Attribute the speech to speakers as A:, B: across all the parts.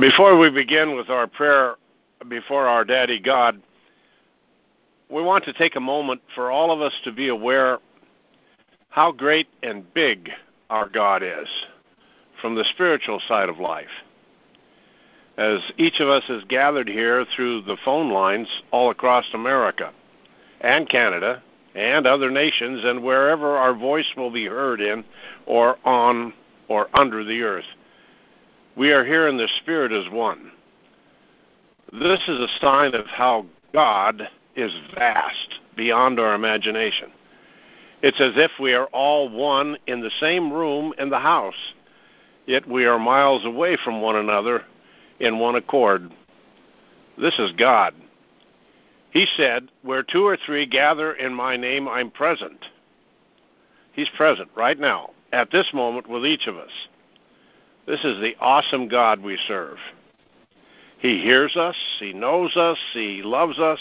A: Before we begin with our prayer before our Daddy God, we want to take a moment for all of us to be aware how great and big our God is from the spiritual side of life. As each of us is gathered here through the phone lines all across America and Canada and other nations and wherever our voice will be heard in or on or under the earth. We are here in the Spirit as one. This is a sign of how God is vast beyond our imagination. It's as if we are all one in the same room in the house, yet we are miles away from one another in one accord. This is God. He said, Where two or three gather in my name, I'm present. He's present right now, at this moment, with each of us. This is the awesome God we serve. He hears us, He knows us, He loves us.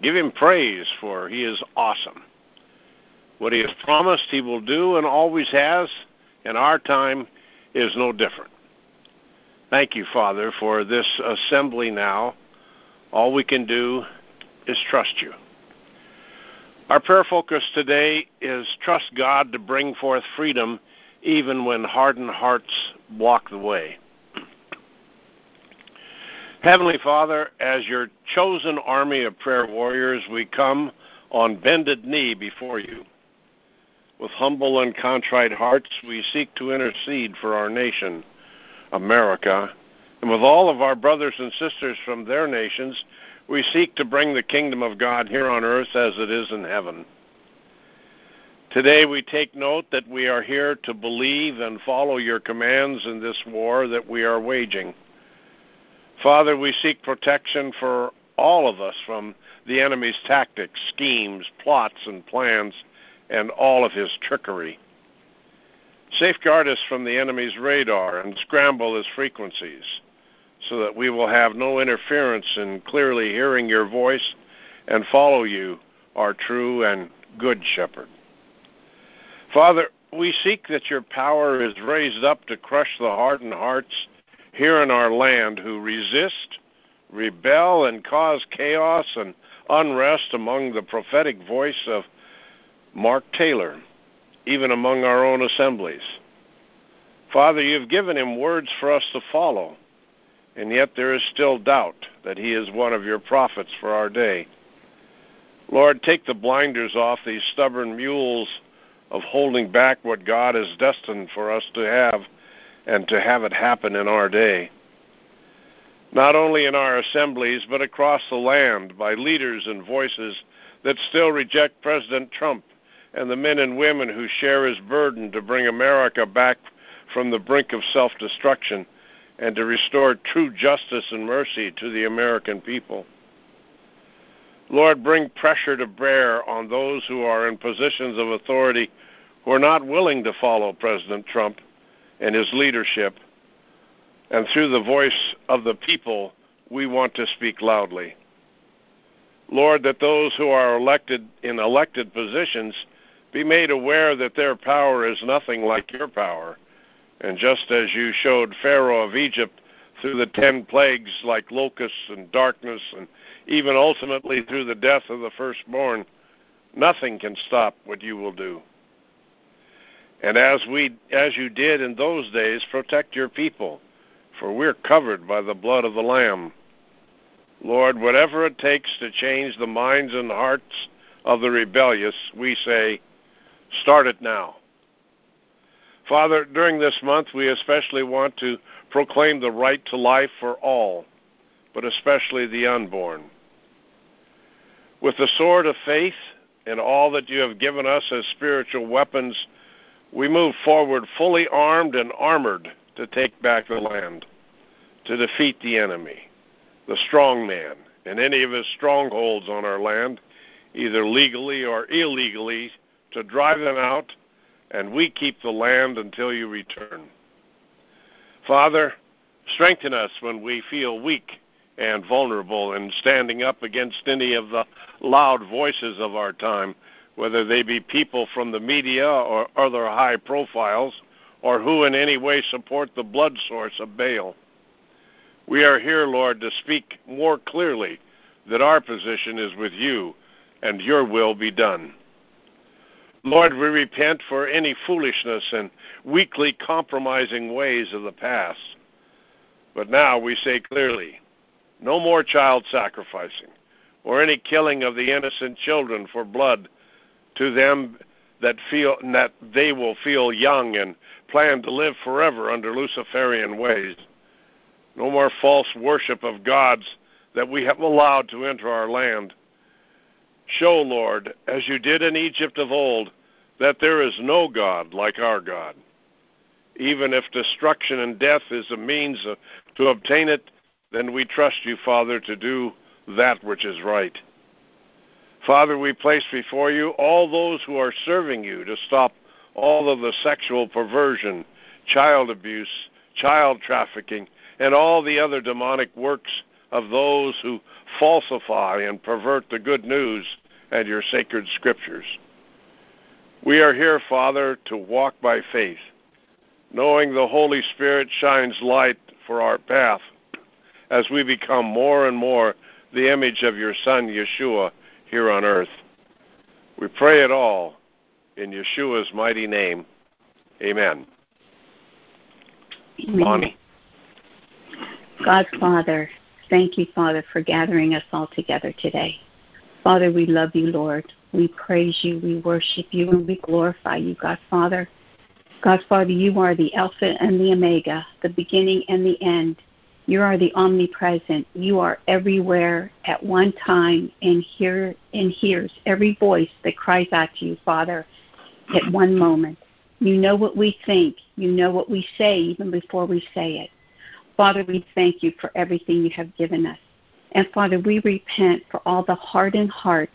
A: Give Him praise, for He is awesome. What He has promised He will do and always has, and our time is no different. Thank you, Father, for this assembly now. All we can do is trust you. Our prayer focus today is trust God to bring forth freedom even when hardened hearts block the way. Heavenly Father, as your chosen army of prayer warriors, we come on bended knee before you. With humble and contrite hearts, we seek to intercede for our nation, America, and with all of our brothers and sisters from their nations, we seek to bring the kingdom of God here on earth as it is in heaven. Today we take note that we are here to believe and follow your commands in this war that we are waging. Father, we seek protection for all of us from the enemy's tactics, schemes, plots, and plans, and all of his trickery. Safeguard us from the enemy's radar and scramble his frequencies so that we will have no interference in clearly hearing your voice and follow you, our true and good shepherd. Father, we seek that your power is raised up to crush the hardened hearts here in our land who resist, rebel, and cause chaos and unrest among the prophetic voice of Mark Taylor, even among our own assemblies. Father, you've given him words for us to follow, and yet there is still doubt that he is one of your prophets for our day. Lord, take the blinders off these stubborn mules of holding back what God has destined for us to have and to have it happen in our day. Not only in our assemblies, but across the land by leaders and voices that still reject President Trump and the men and women who share his burden to bring America back from the brink of self destruction and to restore true justice and mercy to the American people. Lord, bring pressure to bear on those who are in positions of authority who are not willing to follow President Trump and his leadership. And through the voice of the people, we want to speak loudly. Lord, that those who are elected in elected positions be made aware that their power is nothing like your power. And just as you showed Pharaoh of Egypt through the ten plagues like locusts and darkness, and even ultimately through the death of the firstborn, nothing can stop what you will do. And as we as you did in those days, protect your people, for we're covered by the blood of the Lamb. Lord, whatever it takes to change the minds and hearts of the rebellious, we say, start it now. Father, during this month, we especially want to proclaim the right to life for all, but especially the unborn. With the sword of faith and all that you have given us as spiritual weapons, we move forward fully armed and armored to take back the land, to defeat the enemy, the strong man, and any of his strongholds on our land, either legally or illegally, to drive them out, and we keep the land until you return. Father, strengthen us when we feel weak and vulnerable and standing up against any of the loud voices of our time whether they be people from the media or other high profiles, or who in any way support the blood source of Baal. We are here, Lord, to speak more clearly that our position is with you and your will be done. Lord, we repent for any foolishness and weakly compromising ways of the past. But now we say clearly no more child sacrificing or any killing of the innocent children for blood to them that feel that they will feel young and plan to live forever under Luciferian ways. No more false worship of gods that we have allowed to enter our land. Show, Lord, as you did in Egypt of old, that there is no God like our God. Even if destruction and death is a means to obtain it, then we trust you, Father, to do that which is right. Father, we place before you all those who are serving you to stop all of the sexual perversion, child abuse, child trafficking, and all the other demonic works of those who falsify and pervert the good news and your sacred scriptures. We are here, Father, to walk by faith, knowing the Holy Spirit shines light for our path as we become more and more the image of your Son, Yeshua, here on earth. We pray it all in Yeshua's mighty name. Amen.
B: Amen. Bonnie. God, Father, thank you, Father, for gathering us all together today. Father, we love you, Lord. We praise you, we worship you, and we glorify you, God Father. God Father, you are the Alpha and the Omega, the beginning and the end. You are the omnipresent. You are everywhere at one time and hear and hears every voice that cries out to you, Father, at one moment. You know what we think. You know what we say even before we say it. Father, we thank you for everything you have given us. And Father, we repent for all the hardened hearts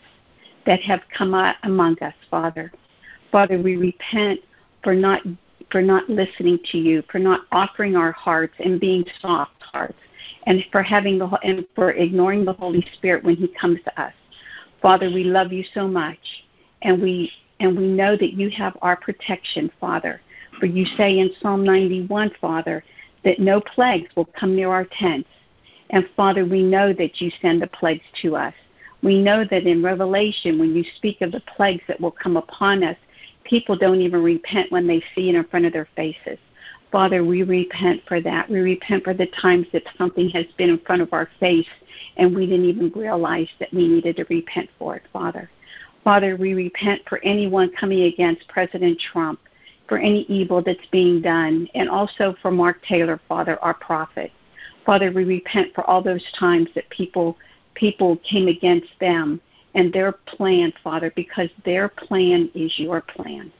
B: that have come among us, Father. Father, we repent for not for not listening to you, for not offering our hearts and being soft hearts, and for having the and for ignoring the Holy Spirit when He comes to us. Father, we love you so much, and we and we know that you have our protection, Father. For you say in Psalm 91, Father, that no plagues will come near our tents. And Father, we know that you send the plagues to us. We know that in Revelation, when you speak of the plagues that will come upon us, people don't even repent when they see it in front of their faces. Father, we repent for that. We repent for the times that something has been in front of our face and we didn't even realize that we needed to repent for it, Father. Father, we repent for anyone coming against President Trump, for any evil that's being done, and also for Mark Taylor, Father, our prophet. Father, we repent for all those times that people people came against them and their plan, Father, because their plan is your plan.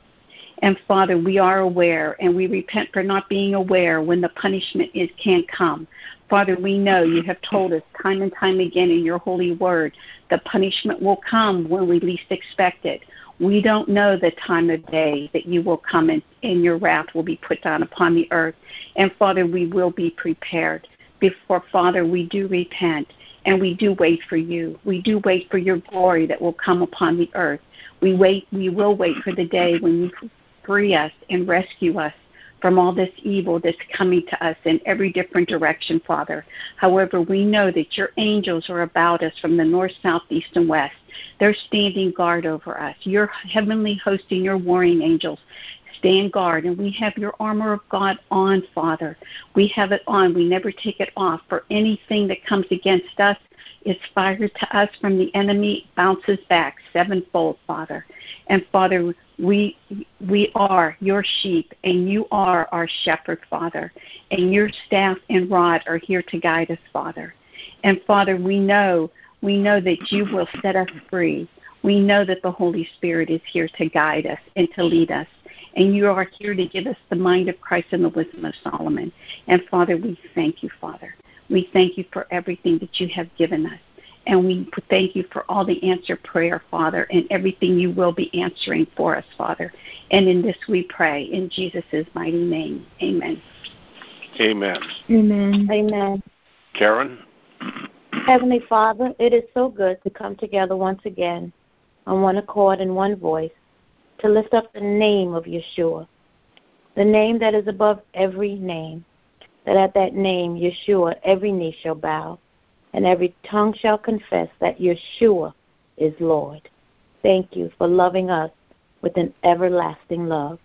B: And Father, we are aware and we repent for not being aware when the punishment is can't come. Father, we know you have told us time and time again in your holy word the punishment will come when we least expect it. We don't know the time of day that you will come and, and your wrath will be put down upon the earth. And Father, we will be prepared. Before Father, we do repent and we do wait for you. We do wait for your glory that will come upon the earth. We wait we will wait for the day when you free us and rescue us from all this evil that's coming to us in every different direction, Father. However, we know that your angels are about us from the north, south, east, and west. They're standing guard over us. Your heavenly host and your warring angels stand guard. And we have your armor of God on, Father. We have it on. We never take it off. For anything that comes against us is fired to us from the enemy, bounces back sevenfold, Father. And Father, we we are your sheep and you are our shepherd father and your staff and rod are here to guide us father and father we know we know that you will set us free we know that the holy spirit is here to guide us and to lead us and you are here to give us the mind of Christ and the wisdom of Solomon. And Father, we thank you, Father. We thank you for everything that you have given us. And we thank you for all the answered prayer, Father, and everything you will be answering for us, Father. And in this we pray in Jesus' mighty name. Amen.
A: Amen.
C: Amen. Amen.
A: Karen?
C: Heavenly Father, it is so good to come together once again on one accord and one voice to lift up the name of Yeshua, the name that is above every name. That at that name, Yeshua, every knee shall bow and every tongue shall confess that Yeshua is Lord. Thank you for loving us with an everlasting love.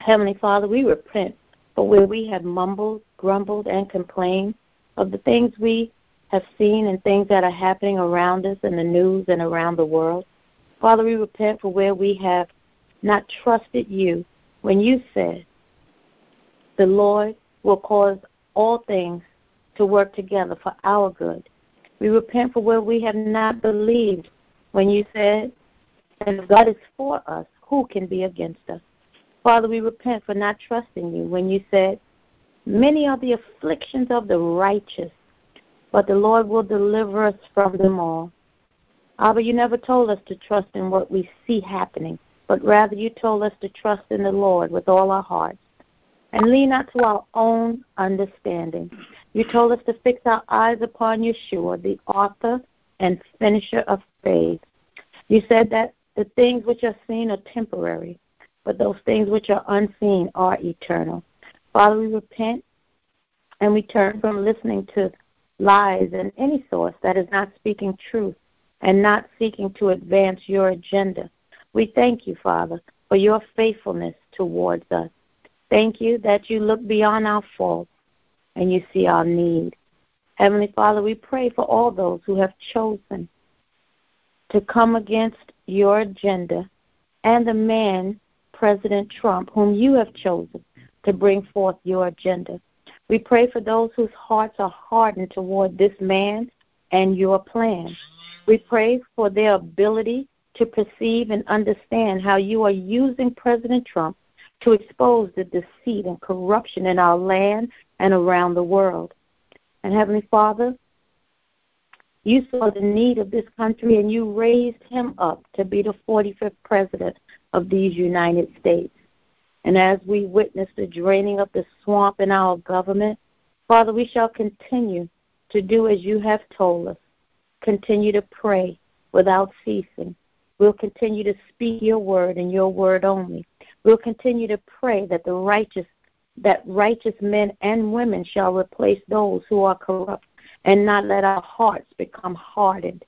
C: Heavenly Father, we repent for where we have mumbled, grumbled, and complained of the things we have seen and things that are happening around us in the news and around the world. Father, we repent for where we have not trusted you when you said, The Lord will cause all things to work together for our good. We repent for where we have not believed when you said, And if God is for us, who can be against us? Father, we repent for not trusting you when you said, Many are the afflictions of the righteous, but the Lord will deliver us from them all. Abba, you never told us to trust in what we see happening, but rather you told us to trust in the Lord with all our hearts and lean not to our own understanding. You told us to fix our eyes upon Yeshua, the author and finisher of faith. You said that the things which are seen are temporary, but those things which are unseen are eternal. Father, we repent and we turn from listening to lies and any source that is not speaking truth and not seeking to advance your agenda. We thank you, Father, for your faithfulness towards us. Thank you that you look beyond our faults and you see our need. Heavenly Father, we pray for all those who have chosen to come against your agenda and the man, President Trump, whom you have chosen to bring forth your agenda. We pray for those whose hearts are hardened toward this man and your plan. We pray for their ability to perceive and understand how you are using President Trump to expose the deceit and corruption in our land and around the world. And Heavenly Father, you saw the need of this country and you raised him up to be the 45th president of these United States. And as we witness the draining of the swamp in our government, Father, we shall continue to do as you have told us. Continue to pray without ceasing. We'll continue to speak your word and your word only. We'll continue to pray that the righteous that righteous men and women shall replace those who are corrupt and not let our hearts become hardened.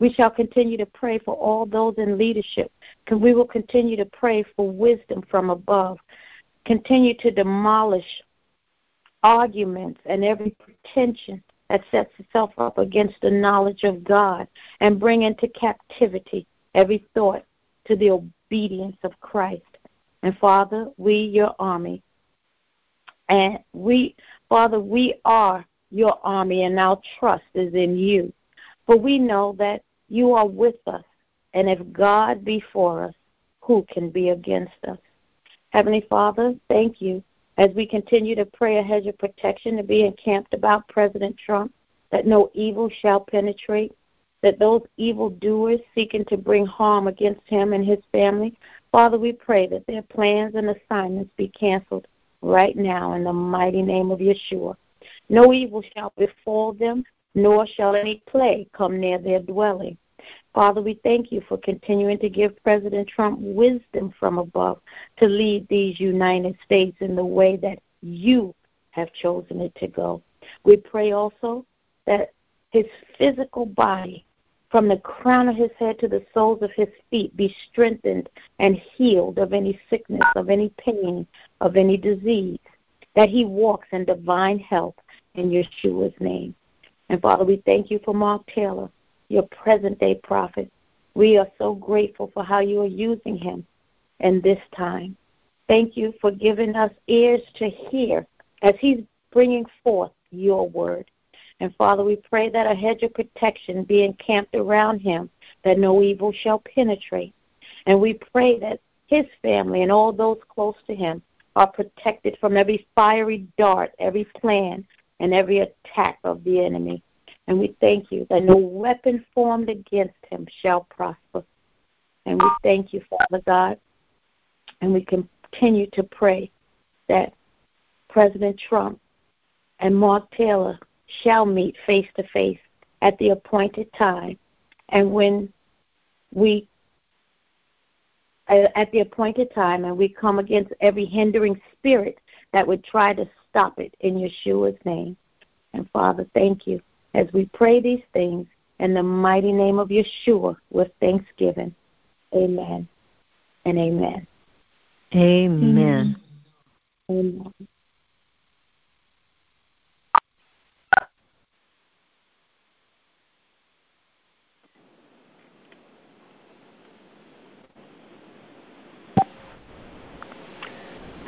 C: We shall continue to pray for all those in leadership. We will continue to pray for wisdom from above. Continue to demolish arguments and every pretension that sets itself up against the knowledge of God and bring into captivity every thought to the obedience of Christ. And Father, we, your army, and we, Father, we are your army, and our trust is in you. For we know that you are with us, and if God be for us, who can be against us? Heavenly Father, thank you as we continue to pray a hedge of protection to be encamped about President Trump, that no evil shall penetrate, that those evil doers seeking to bring harm against him and his family Father, we pray that their plans and assignments be canceled right now in the mighty name of Yeshua. No evil shall befall them, nor shall any plague come near their dwelling. Father, we thank you for continuing to give President Trump wisdom from above to lead these United States in the way that you have chosen it to go. We pray also that his physical body from the crown of his head to the soles of his feet be strengthened and healed of any sickness, of any pain, of any disease, that he walks in divine health in Yeshua's name. And Father, we thank you for Mark Taylor, your present day prophet. We are so grateful for how you are using him in this time. Thank you for giving us ears to hear as he's bringing forth your word. And Father, we pray that a hedge of protection be encamped around him, that no evil shall penetrate. And we pray that his family and all those close to him are protected from every fiery dart, every plan, and every attack of the enemy. And we thank you that no weapon formed against him shall prosper. And we thank you, Father God. And we continue to pray that President Trump and Mark Taylor shall meet face to face at the appointed time. And when we uh, at the appointed time and we come against every hindering spirit that would try to stop it in Yeshua's name. And Father, thank you as we pray these things in the mighty name of Yeshua with thanksgiving. Amen and amen.
D: Amen.
C: Amen.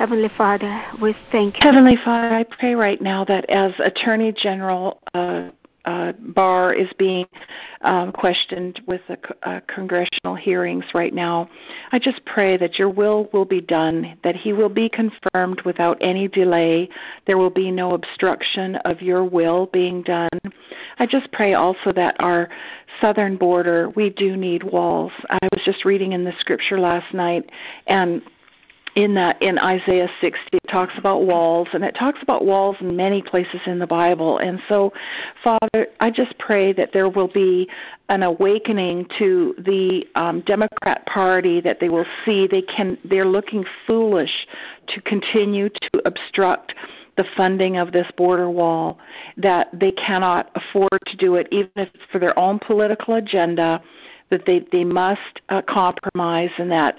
B: Heavenly Father, we thank you.
E: Heavenly Father, I pray right now that as Attorney General uh, uh, Barr is being um, questioned with the uh, congressional hearings right now, I just pray that your will will be done, that he will be confirmed without any delay. There will be no obstruction of your will being done. I just pray also that our southern border, we do need walls. I was just reading in the scripture last night, and in that in Isaiah 60 it talks about walls and it talks about walls in many places in the Bible. And so father I just pray that there will be an awakening to the um, Democrat party that they will see they can they're looking foolish to continue to obstruct the funding of this border wall that they cannot afford to do it even if it's for their own political agenda that they they must uh, compromise and that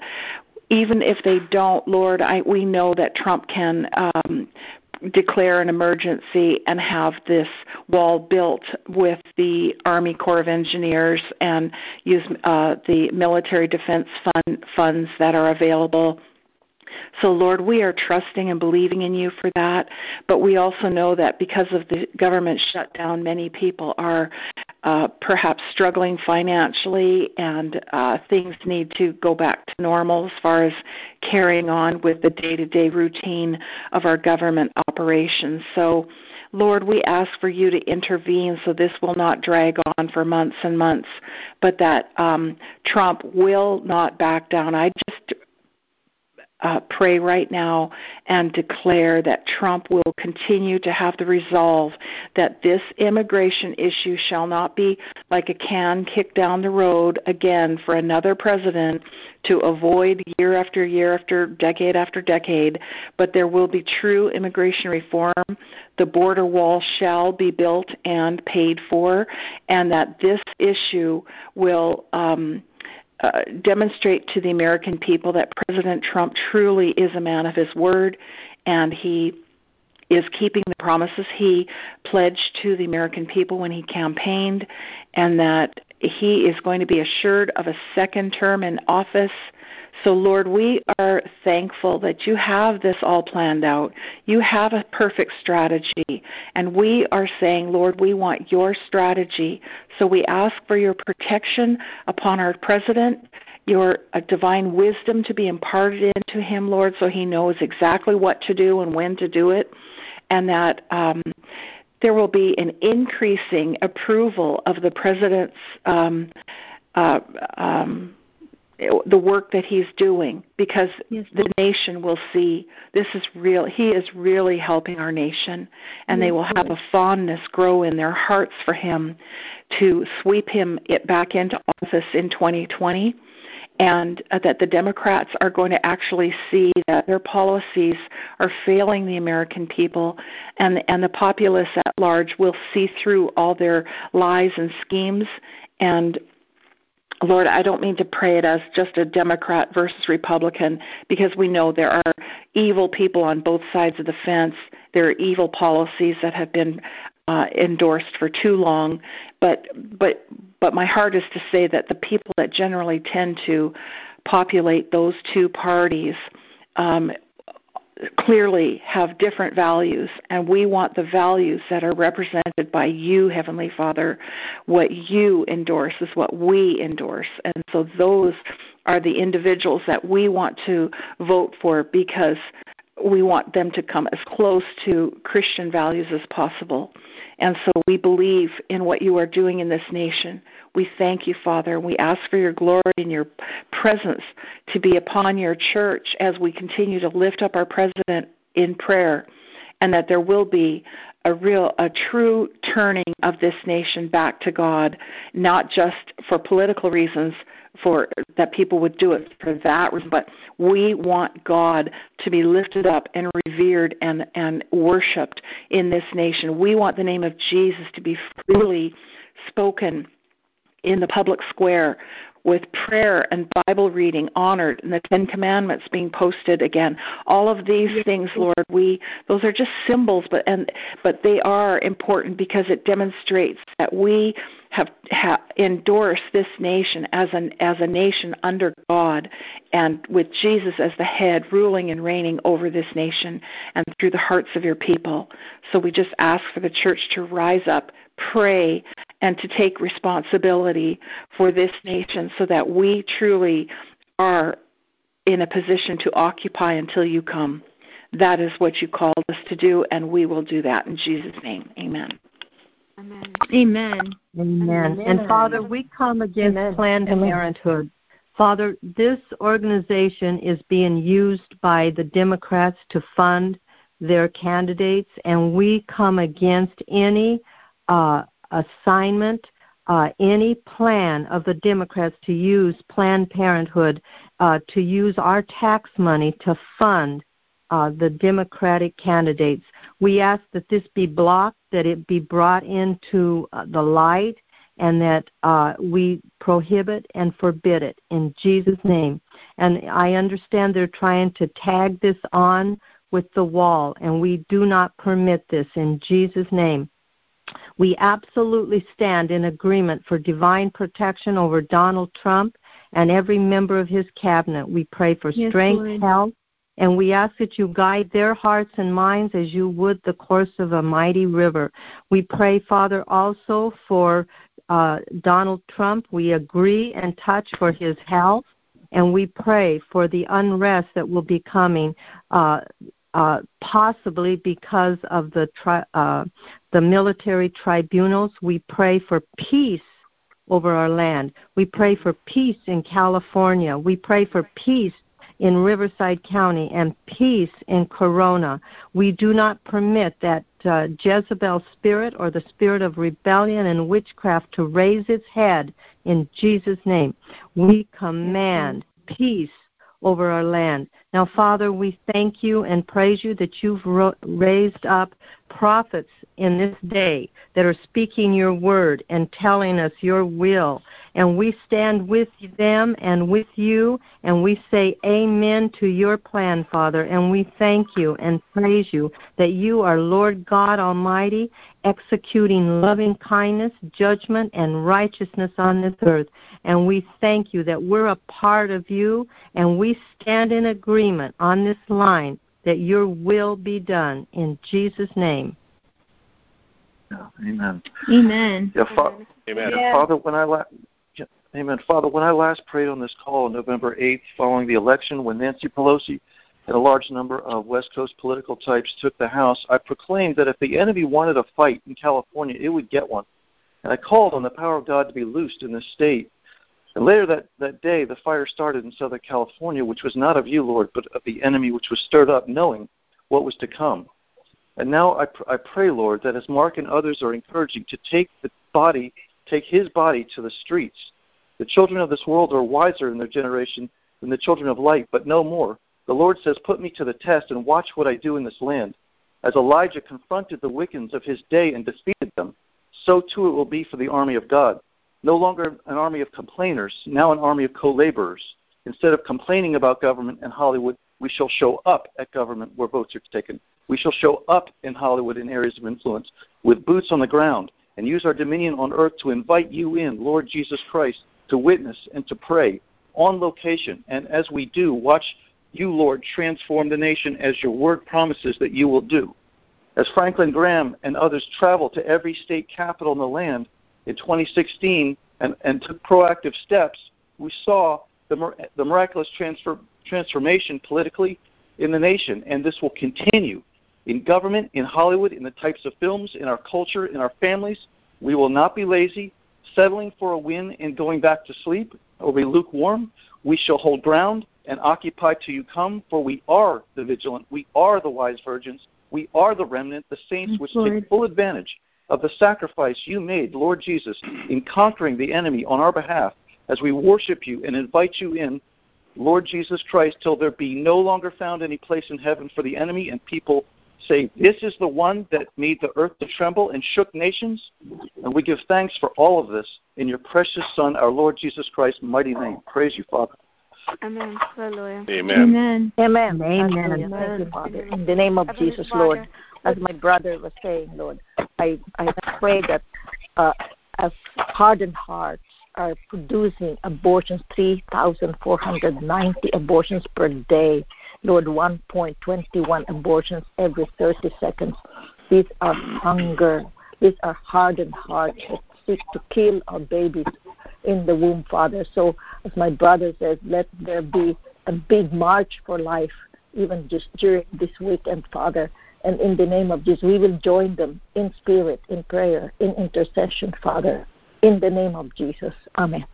E: even if they don't, Lord, I, we know that Trump can um, declare an emergency and have this wall built with the Army Corps of Engineers and use uh, the military defense fund funds that are available so, Lord, we are trusting and believing in you for that, but we also know that because of the government shutdown, many people are uh, perhaps struggling financially and uh, things need to go back to normal as far as carrying on with the day to day routine of our government operations. So, Lord, we ask for you to intervene so this will not drag on for months and months, but that um, Trump will not back down. I just uh, pray right now and declare that Trump will continue to have the resolve that this immigration issue shall not be like a can kicked down the road again for another president to avoid year after year after decade after decade, but there will be true immigration reform. The border wall shall be built and paid for, and that this issue will. Um, uh, demonstrate to the American people that President Trump truly is a man of his word and he is keeping the promises he pledged to the American people when he campaigned, and that he is going to be assured of a second term in office so, Lord, we are thankful that you have this all planned out. You have a perfect strategy. And we are saying, Lord, we want your strategy. So we ask for your protection upon our president, your uh, divine wisdom to be imparted into him, Lord, so he knows exactly what to do and when to do it. And that. Um, there will be an increasing approval of the president's um, uh, um, the work that he's doing because yes. the nation will see this is real he is really helping our nation and yes. they will have a fondness grow in their hearts for him to sweep him it back into office in 2020 and uh, that the Democrats are going to actually see that their policies are failing the American people, and and the populace at large will see through all their lies and schemes, and Lord, I don't mean to pray it as just a Democrat versus Republican because we know there are evil people on both sides of the fence. There are evil policies that have been uh, endorsed for too long. But but but my heart is to say that the people that generally tend to populate those two parties um, clearly have different values, and we want the values that are represented by you, Heavenly Father. What you endorse is what we endorse. And so those are the individuals that we want to vote for because we want them to come as close to Christian values as possible. And so we believe in what you are doing in this nation. We thank you, Father. and We ask for your glory and your presence to be upon your church as we continue to lift up our president in prayer, and that there will be a real, a true turning of this nation back to God, not just for political reasons, for that people would do it for that reason, but we want God to be lifted up and revered and and worshipped in this nation. We want the name of Jesus to be freely spoken in the public square with prayer and Bible reading honored and the Ten Commandments being posted again. All of these things, Lord, we those are just symbols, but and but they are important because it demonstrates that we have, have endorsed this nation as an as a nation under God and with Jesus as the head ruling and reigning over this nation and through the hearts of your people. So we just ask for the church to rise up, pray, and to take responsibility for this nation so that we truly are in a position to occupy until you come. That is what you called us to do, and we will do that in Jesus' name. Amen.
D: Amen. Amen. Amen. And Father, we come against Amen. Planned Amen. Parenthood. Father, this organization is being used by the Democrats to fund their candidates, and we come against any uh, assignment, uh, any plan of the Democrats to use Planned Parenthood uh, to use our tax money to fund uh, the Democratic candidates. We ask that this be blocked, that it be brought into uh, the light, and that uh, we prohibit and forbid it in Jesus' name. And I understand they're trying to tag this on with the wall, and we do not permit this in Jesus' name. We absolutely stand in agreement for divine protection over Donald Trump and every member of his cabinet. We pray for yes, strength, Lord. health, and we ask that you guide their hearts and minds as you would the course of a mighty river. We pray, Father, also for uh, Donald Trump. We agree and touch for his health, and we pray for the unrest that will be coming. Uh, uh, possibly because of the tri- uh, the military tribunals. We pray for peace over our land. We pray for peace in California. We pray for peace in Riverside County and peace in Corona. We do not permit that uh, Jezebel spirit or the spirit of rebellion and witchcraft to raise its head in Jesus' name. We command peace over our land. Now, Father, we thank you and praise you that you've raised up prophets in this day that are speaking your word and telling us your will. And we stand with them and with you, and we say amen to your plan, Father. And we thank you and praise you that you are Lord God Almighty, executing loving kindness, judgment, and righteousness on this earth. And we thank you that we're a part of you, and we stand in agreement on this line that your will be done in Jesus' name.
F: Amen.
D: Amen.
F: Yeah, fa- amen. Yeah. Father, when I la- Amen. Father, when I last prayed on this call on November 8th, following the election, when Nancy Pelosi and a large number of West Coast political types took the House, I proclaimed that if the enemy wanted a fight in California, it would get one. And I called on the power of God to be loosed in this state. And later that, that day, the fire started in Southern California, which was not of you, Lord, but of the enemy, which was stirred up, knowing what was to come. And now I, pr- I pray, Lord, that as Mark and others are encouraging to take the body, take his body to the streets. The children of this world are wiser in their generation than the children of light, but no more. The Lord says, Put me to the test and watch what I do in this land. As Elijah confronted the Wiccans of his day and defeated them, so too it will be for the army of God. No longer an army of complainers, now an army of co laborers. Instead of complaining about government and Hollywood, we shall show up at government where votes are taken. We shall show up in Hollywood in areas of influence with boots on the ground and use our dominion on earth to invite you in, Lord Jesus Christ, to witness and to pray on location. And as we do, watch you, Lord, transform the nation as your word promises that you will do. As Franklin Graham and others travel to every state capital in the land, in 2016 and, and took proactive steps, we saw the, the miraculous transfer, transformation politically in the nation. And this will continue in government, in Hollywood, in the types of films, in our culture, in our families. We will not be lazy, settling for a win and going back to sleep or be lukewarm. We shall hold ground and occupy till you come, for we are the vigilant, we are the wise virgins, we are the remnant, the saints which take full advantage of the sacrifice you made, Lord Jesus, in conquering the enemy on our behalf, as we worship you and invite you in, Lord Jesus Christ, till there be no longer found any place in heaven for the enemy and people say, This is the one that made the earth to tremble and shook nations. And we give thanks for all of this in your precious Son, our Lord Jesus Christ's mighty name. Praise you, Father.
G: Amen.
A: Hallelujah.
H: Amen.
I: Amen. Amen.
H: Amen. Thank you, Father. In the name of Jesus, Lord, as my brother was saying, Lord, I, I pray that uh, as hardened hearts are producing abortions, 3,490 abortions per day. Lord, 1.21 abortions every 30 seconds. These are hunger. These are hardened hearts that seek to kill our babies in the womb, Father. So, as my brother says, let there be a big march for life, even just during this weekend, Father. And in the name of Jesus, we will join them in spirit, in prayer, in intercession, Father. In the name of Jesus. Amen.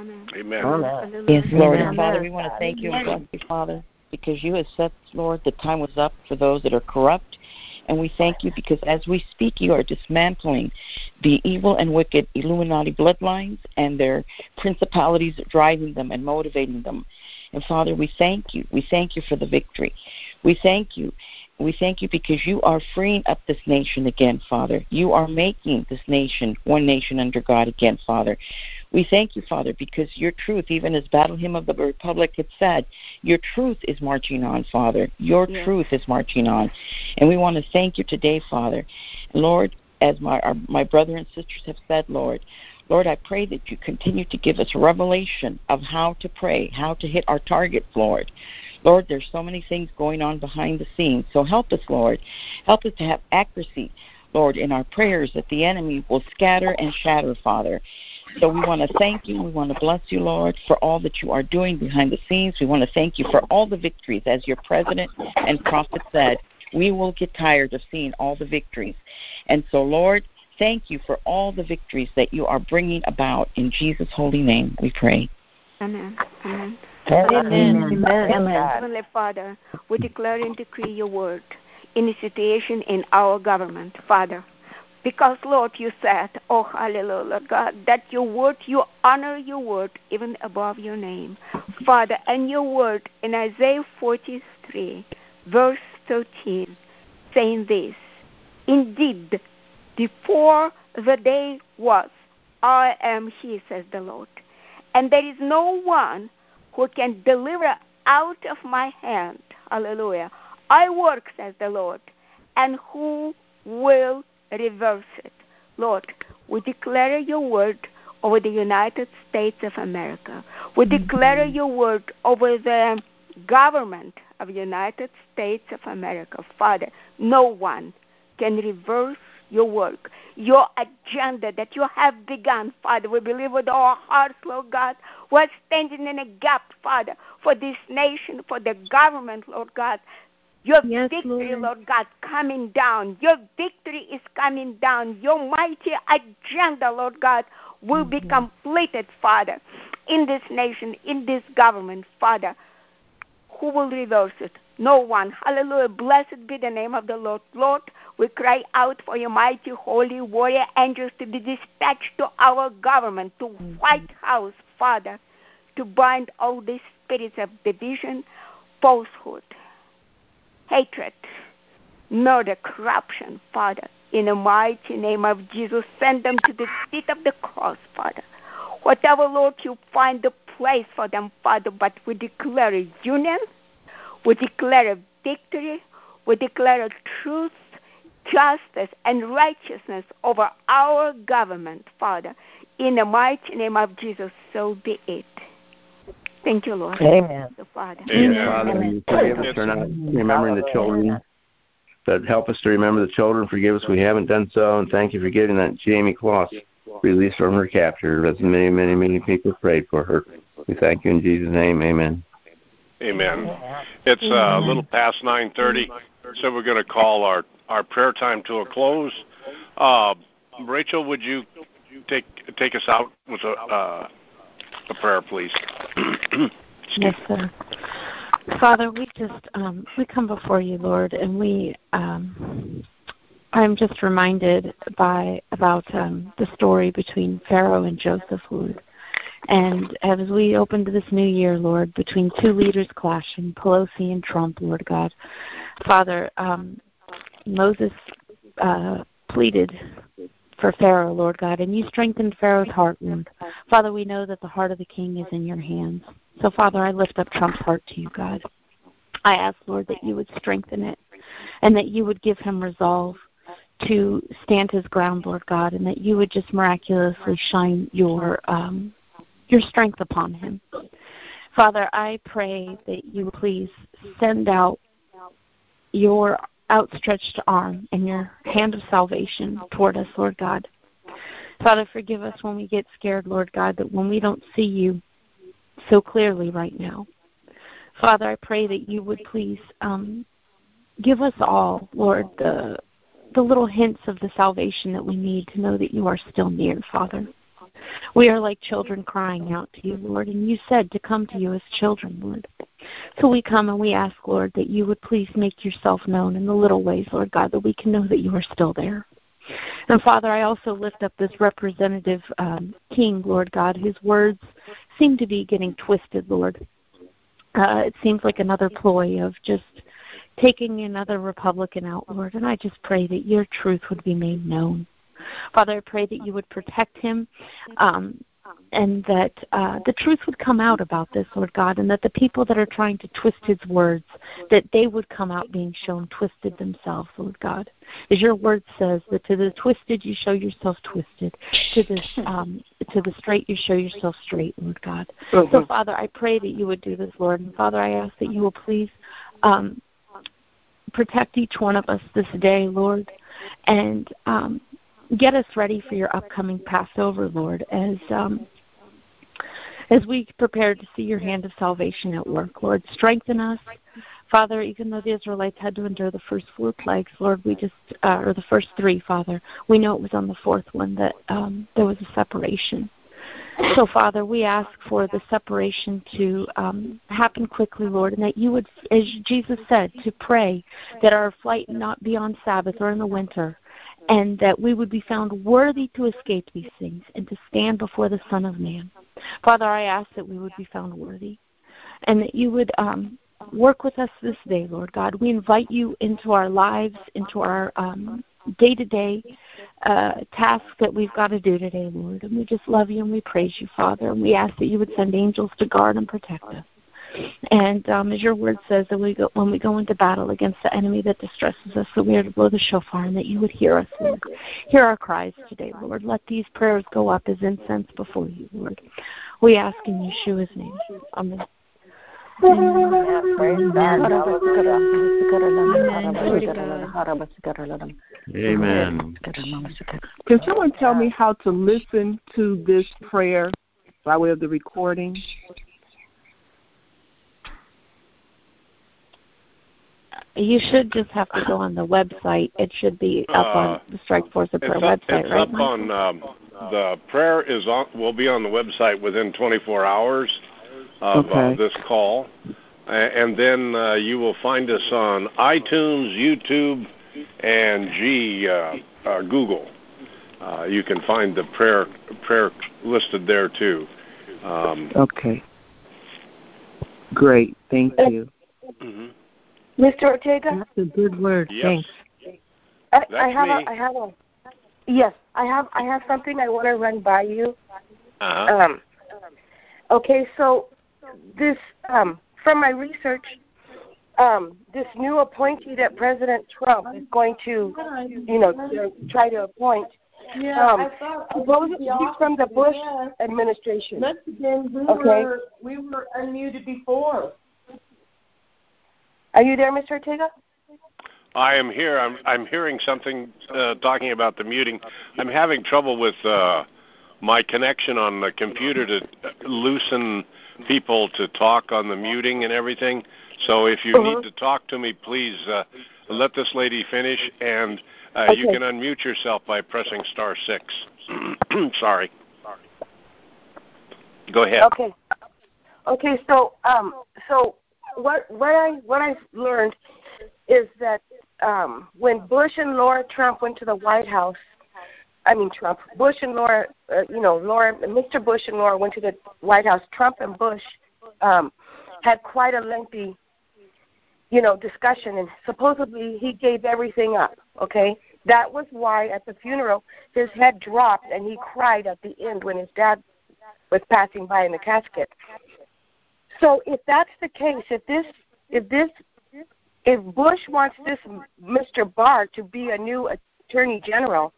A: Amen.
J: Amen. Yes, Lord. Amen. Father, we want to thank you and bless you, Father, because you have said, Lord, the time was up for those that are corrupt. And we thank you because as we speak, you are dismantling the evil and wicked Illuminati bloodlines and their principalities driving them and motivating them. And Father, we thank you. We thank you for the victory. We thank you we thank you because you are freeing up this nation again, Father. You are making this nation one nation under God again, Father. We thank you, Father, because your truth, even as Battle Hymn of the Republic had said, your truth is marching on, Father. Your yes. truth is marching on. And we want to thank you today, Father. Lord, as my, our, my brother and sisters have said, Lord, Lord, I pray that you continue to give us revelation of how to pray, how to hit our target, Lord. Lord, there's so many things going on behind the scenes. So help us, Lord. Help us to have accuracy, Lord, in our prayers that the enemy will scatter and shatter, Father. So we want to thank you. We want to bless you, Lord, for all that you are doing behind the scenes. We want to thank you for all the victories. As your president and prophet said, we will get tired of seeing all the victories. And so, Lord, thank you for all the victories that you are bringing about. In Jesus' holy name, we pray.
G: Amen. Amen.
H: Amen. Amen.
G: Amen. Heavenly Father, we declare and decree your word in the situation in our government, Father. Because, Lord, you said, oh, hallelujah, God, that your word, you honor your word even above your name. Father, and your word in Isaiah 43, verse 13, saying this Indeed, before the day was, I am he, says the Lord. And there is no one who can deliver out of my hand. Hallelujah. I work, says the Lord, and who will reverse it? Lord, we declare your word over the United States of America. We mm-hmm. declare your word over the government of the United States of America. Father, no one can reverse your work, your agenda that you have begun, Father. We believe with all our hearts, Lord God. We're standing in a gap, Father, for this nation, for the government, Lord God. Your yes, victory, Lord. Lord God, coming down. Your victory is coming down. Your mighty agenda, Lord God, will mm-hmm. be completed, Father, in this nation, in this government, Father. Who will reverse it? No one. Hallelujah. Blessed be the name of the Lord. Lord, we cry out for your mighty holy warrior angels to be dispatched to our government, to mm-hmm. White House, Father, to bind all these spirits of division, falsehood, hatred, murder, corruption, Father. In the mighty name of Jesus, send them to the seat of the cross, Father. Whatever, Lord, you find the place for them, Father, but we declare a union, we declare a victory, we declare a truth, justice and righteousness over our government, Father. In the mighty name of Jesus, so be it. Thank you, Lord.
H: Amen.
G: The Father.
K: Amen. Father, you forgive us for not remembering the children. But help us to remember the children. Forgive us we haven't done so. And thank you for getting that Jayme Closs released from her capture. As many, many, many people prayed for her. We thank you in Jesus' name. Amen.
A: Amen. It's uh, a little past 9:30, so we're going to call our our prayer time to a close. Uh, Rachel, would you take take us out with a uh, a prayer, please?
L: Yes, sir. Father, we just um, we come before you, Lord, and we um, I'm just reminded by about um, the story between Pharaoh and Joseph, who And as we open to this new year, Lord, between two leaders clashing, Pelosi and Trump, Lord God, Father, um, Moses uh, pleaded for Pharaoh, Lord God, and you strengthened Pharaoh's heart. Father, we know that the heart of the king is in your hands. So, Father, I lift up Trump's heart to you, God. I ask, Lord, that you would strengthen it and that you would give him resolve to stand his ground, Lord God, and that you would just miraculously shine your um, your strength upon him. Father, I pray that you please send out your outstretched arm and your hand of salvation toward us, Lord God. Father, forgive us when we get scared, Lord God, that when we don't see you so clearly right now. Father, I pray that you would please um, give us all, Lord, the the little hints of the salvation that we need to know that you are still near, Father. We are like children crying out to you, Lord, and you said to come to you as children, Lord. So we come and we ask, Lord, that you would please make yourself known in the little ways, Lord God, that we can know that you are still there. And Father, I also lift up this representative um, king, Lord God, whose words seem to be getting twisted, Lord. Uh, it seems like another ploy of just taking another Republican out, Lord. And I just pray that your truth would be made known. Father, I pray that you would protect him um, and that uh, the truth would come out about this, Lord God, and that the people that are trying to twist his words, that they would come out being shown twisted themselves, Lord God. As your word says, that to the twisted you show yourself twisted, to the um, to the straight you show yourself straight, Lord God. Mm-hmm. So, Father, I pray that you would do this, Lord, and Father, I ask that you will please um, protect each one of us this day, Lord, and um, get us ready for your upcoming Passover, Lord, as um, as we prepare to see your hand of salvation at work. Lord, strengthen us. Father, even though the Israelites had to endure the first four plagues, Lord, we just, uh, or the first three, Father, we know it was on the fourth one that um, there was a separation. So, Father, we ask for the separation to um, happen quickly, Lord, and that you would, as Jesus said, to pray that our flight not be on Sabbath or in the winter, and that we would be found worthy to escape these things and to stand before the Son of Man. Father, I ask that we would be found worthy, and that you would um, work with us this day, Lord God. We invite you into our lives, into our um, day-to-day uh, tasks that we've got to do today, Lord. And we just love you and we praise you, Father. And we ask that you would send angels to guard and protect us. And um, as your word says, that we go, when we go into battle against the enemy that distresses us, that we are to blow the shofar and that you would hear us, Lord. Hear our cries today, Lord. Let these prayers go up as incense before you, Lord. We ask in Yeshua's name. Amen.
M: Amen.
N: Can someone tell me how to listen to this prayer by way of the recording?
L: You should just have to go on the website. It should be up uh, on the Strike Force of Prayer
A: up,
L: website,
A: it's
L: right?
A: It's up on um, the prayer is on. Will be on the website within 24 hours of uh, okay. uh, this call, and then uh, you will find us on iTunes, YouTube, and G uh, uh, Google. Uh, you can find the prayer prayer listed there too. Um,
N: okay. Great. Thank you.
A: Mm-hmm.
O: Mr. Ortega.
D: That's a good word.
A: Yes.
D: Thanks.
O: I, I have me. a, I have a yes. I have I have something I want to run by you.
A: Uh-huh.
O: Um, okay, so this um, from my research, um, this new appointee that President Trump is going to, you know, try to appoint.
P: Yeah,
O: um,
P: I thought
O: supposedly he's from the Bush administration.
P: Mexican, we
O: okay.
P: were we were unmuted before.
O: Are you there, Mr. Ortega?
A: I am here. I'm I'm hearing something uh, talking about the muting. I'm having trouble with uh, my connection on the computer to loosen people to talk on the muting and everything. So if you
O: uh-huh.
A: need to talk to me, please uh, let this lady finish, and uh,
O: okay.
A: you can unmute yourself by pressing star six. Sorry. Sorry. Go ahead.
O: Okay. Okay. So um so what what I what I've learned is that um, when Bush and Laura Trump went to the White House, I mean Trump, Bush and Laura, uh, you know, Laura, Mr. Bush and Laura went to the White House. Trump and Bush um, had quite a lengthy, you know, discussion, and supposedly he gave everything up. Okay, that was why at the funeral his head dropped and he cried at the end when his dad was passing by in the casket. So if that's the case, if this, if this, if Bush wants this Mr. Barr to be a new attorney general,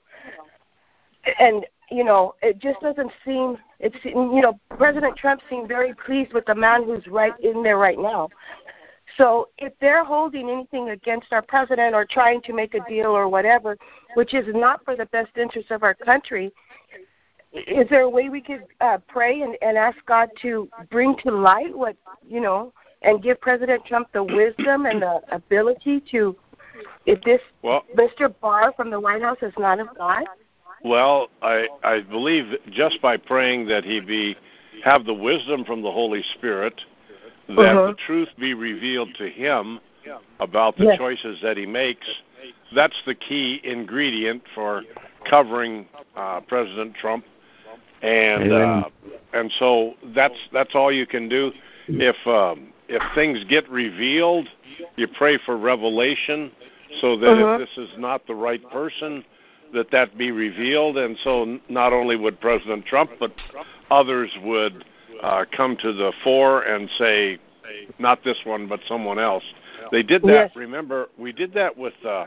O: and you know, it just doesn't seem. It's you know, President Trump seemed very pleased with the man who's right in there right now. So if they're holding anything against our president or trying to make a deal or whatever, which is not for the best interest of our country, is there a way we could uh, pray and, and ask God to bring to light what you know, and give President Trump the wisdom and the ability to, if this
A: well,
O: Mr. Barr from the White House is not of God?
A: Well, I I believe just by praying that he be have the wisdom from the Holy Spirit, that
O: Uh-huh.
A: the truth be revealed to him about the
O: Yes.
A: choices that he makes. That's the key ingredient for covering uh, President Trump, and uh, and so that's that's all you can do. If um, if things get revealed, you pray for revelation, so that
O: Uh-huh.
A: if this is not the right person, that that be revealed, and so not only would President Trump, but others would uh, come to the fore and say, not this one, but someone else. They did that.
O: Yes.
A: Remember, we did that with uh,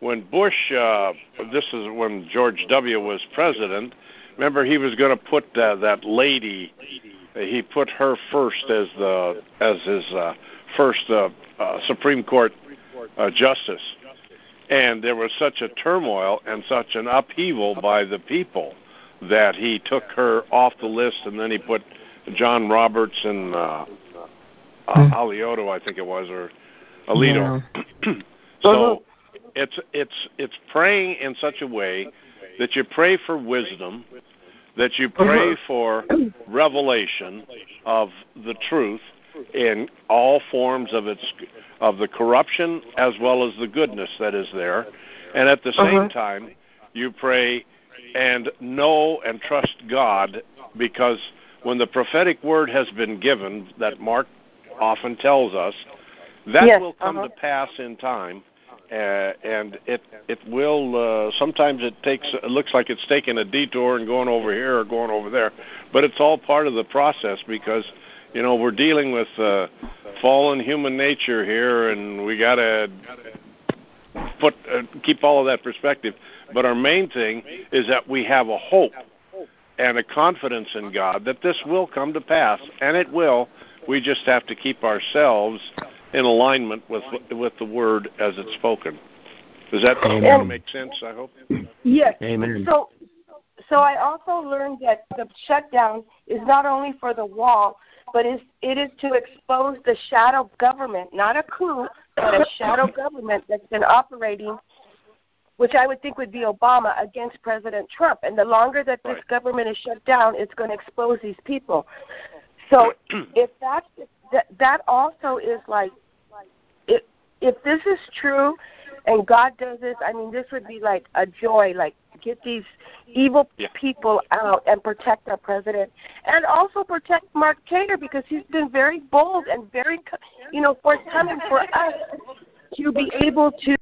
A: when Bush. Uh, this is when George W. was president. Remember, he was going to put uh, that lady. He put her first as the as his uh, first uh, uh, Supreme Court uh, justice, and there was such a turmoil and such an upheaval by the people that he took her off the list, and then he put John Roberts and uh, uh,
J: Hmm.
A: Alioto, I think it was, or Alito. so it's it's it's praying in such a way that you pray for wisdom, that you pray for revelation of the truth in all forms of its of the corruption as well as the goodness that is there, and at the same
O: Uh-huh.
A: time you pray and know and trust God because when the prophetic word has been given that Mark often tells us, that
O: Yes,
A: will come
O: uh-huh.
A: to pass in time. Uh, and it it will uh, sometimes it takes it looks like it's taking a detour and going over here or going over there but it's all part of the process because you know we're dealing with uh, fallen human nature here and we got to put uh, keep all of that perspective but our main thing is that we have a hope and a confidence in God that this will come to pass and it will we just have to keep ourselves in alignment with with the word as it's spoken does that
K: Amen.
A: make sense i hope
O: Yes.
K: Amen.
O: So, so I also learned that the shutdown is not only for the wall, but is it is to expose the shadow government, not a coup, but a shadow government that's been operating, which I would think would be Obama against President Trump. And the longer that this
A: Right.
O: government is shut down, it's going to expose these people. So, if that's that, that also is like, if if this is true, and God does this, I mean, this would be like a joy, like get these evil
A: Yeah.
O: people out and protect our president, and also protect Mark Taylor because he's been very bold and very, you know, forthcoming for us to be able to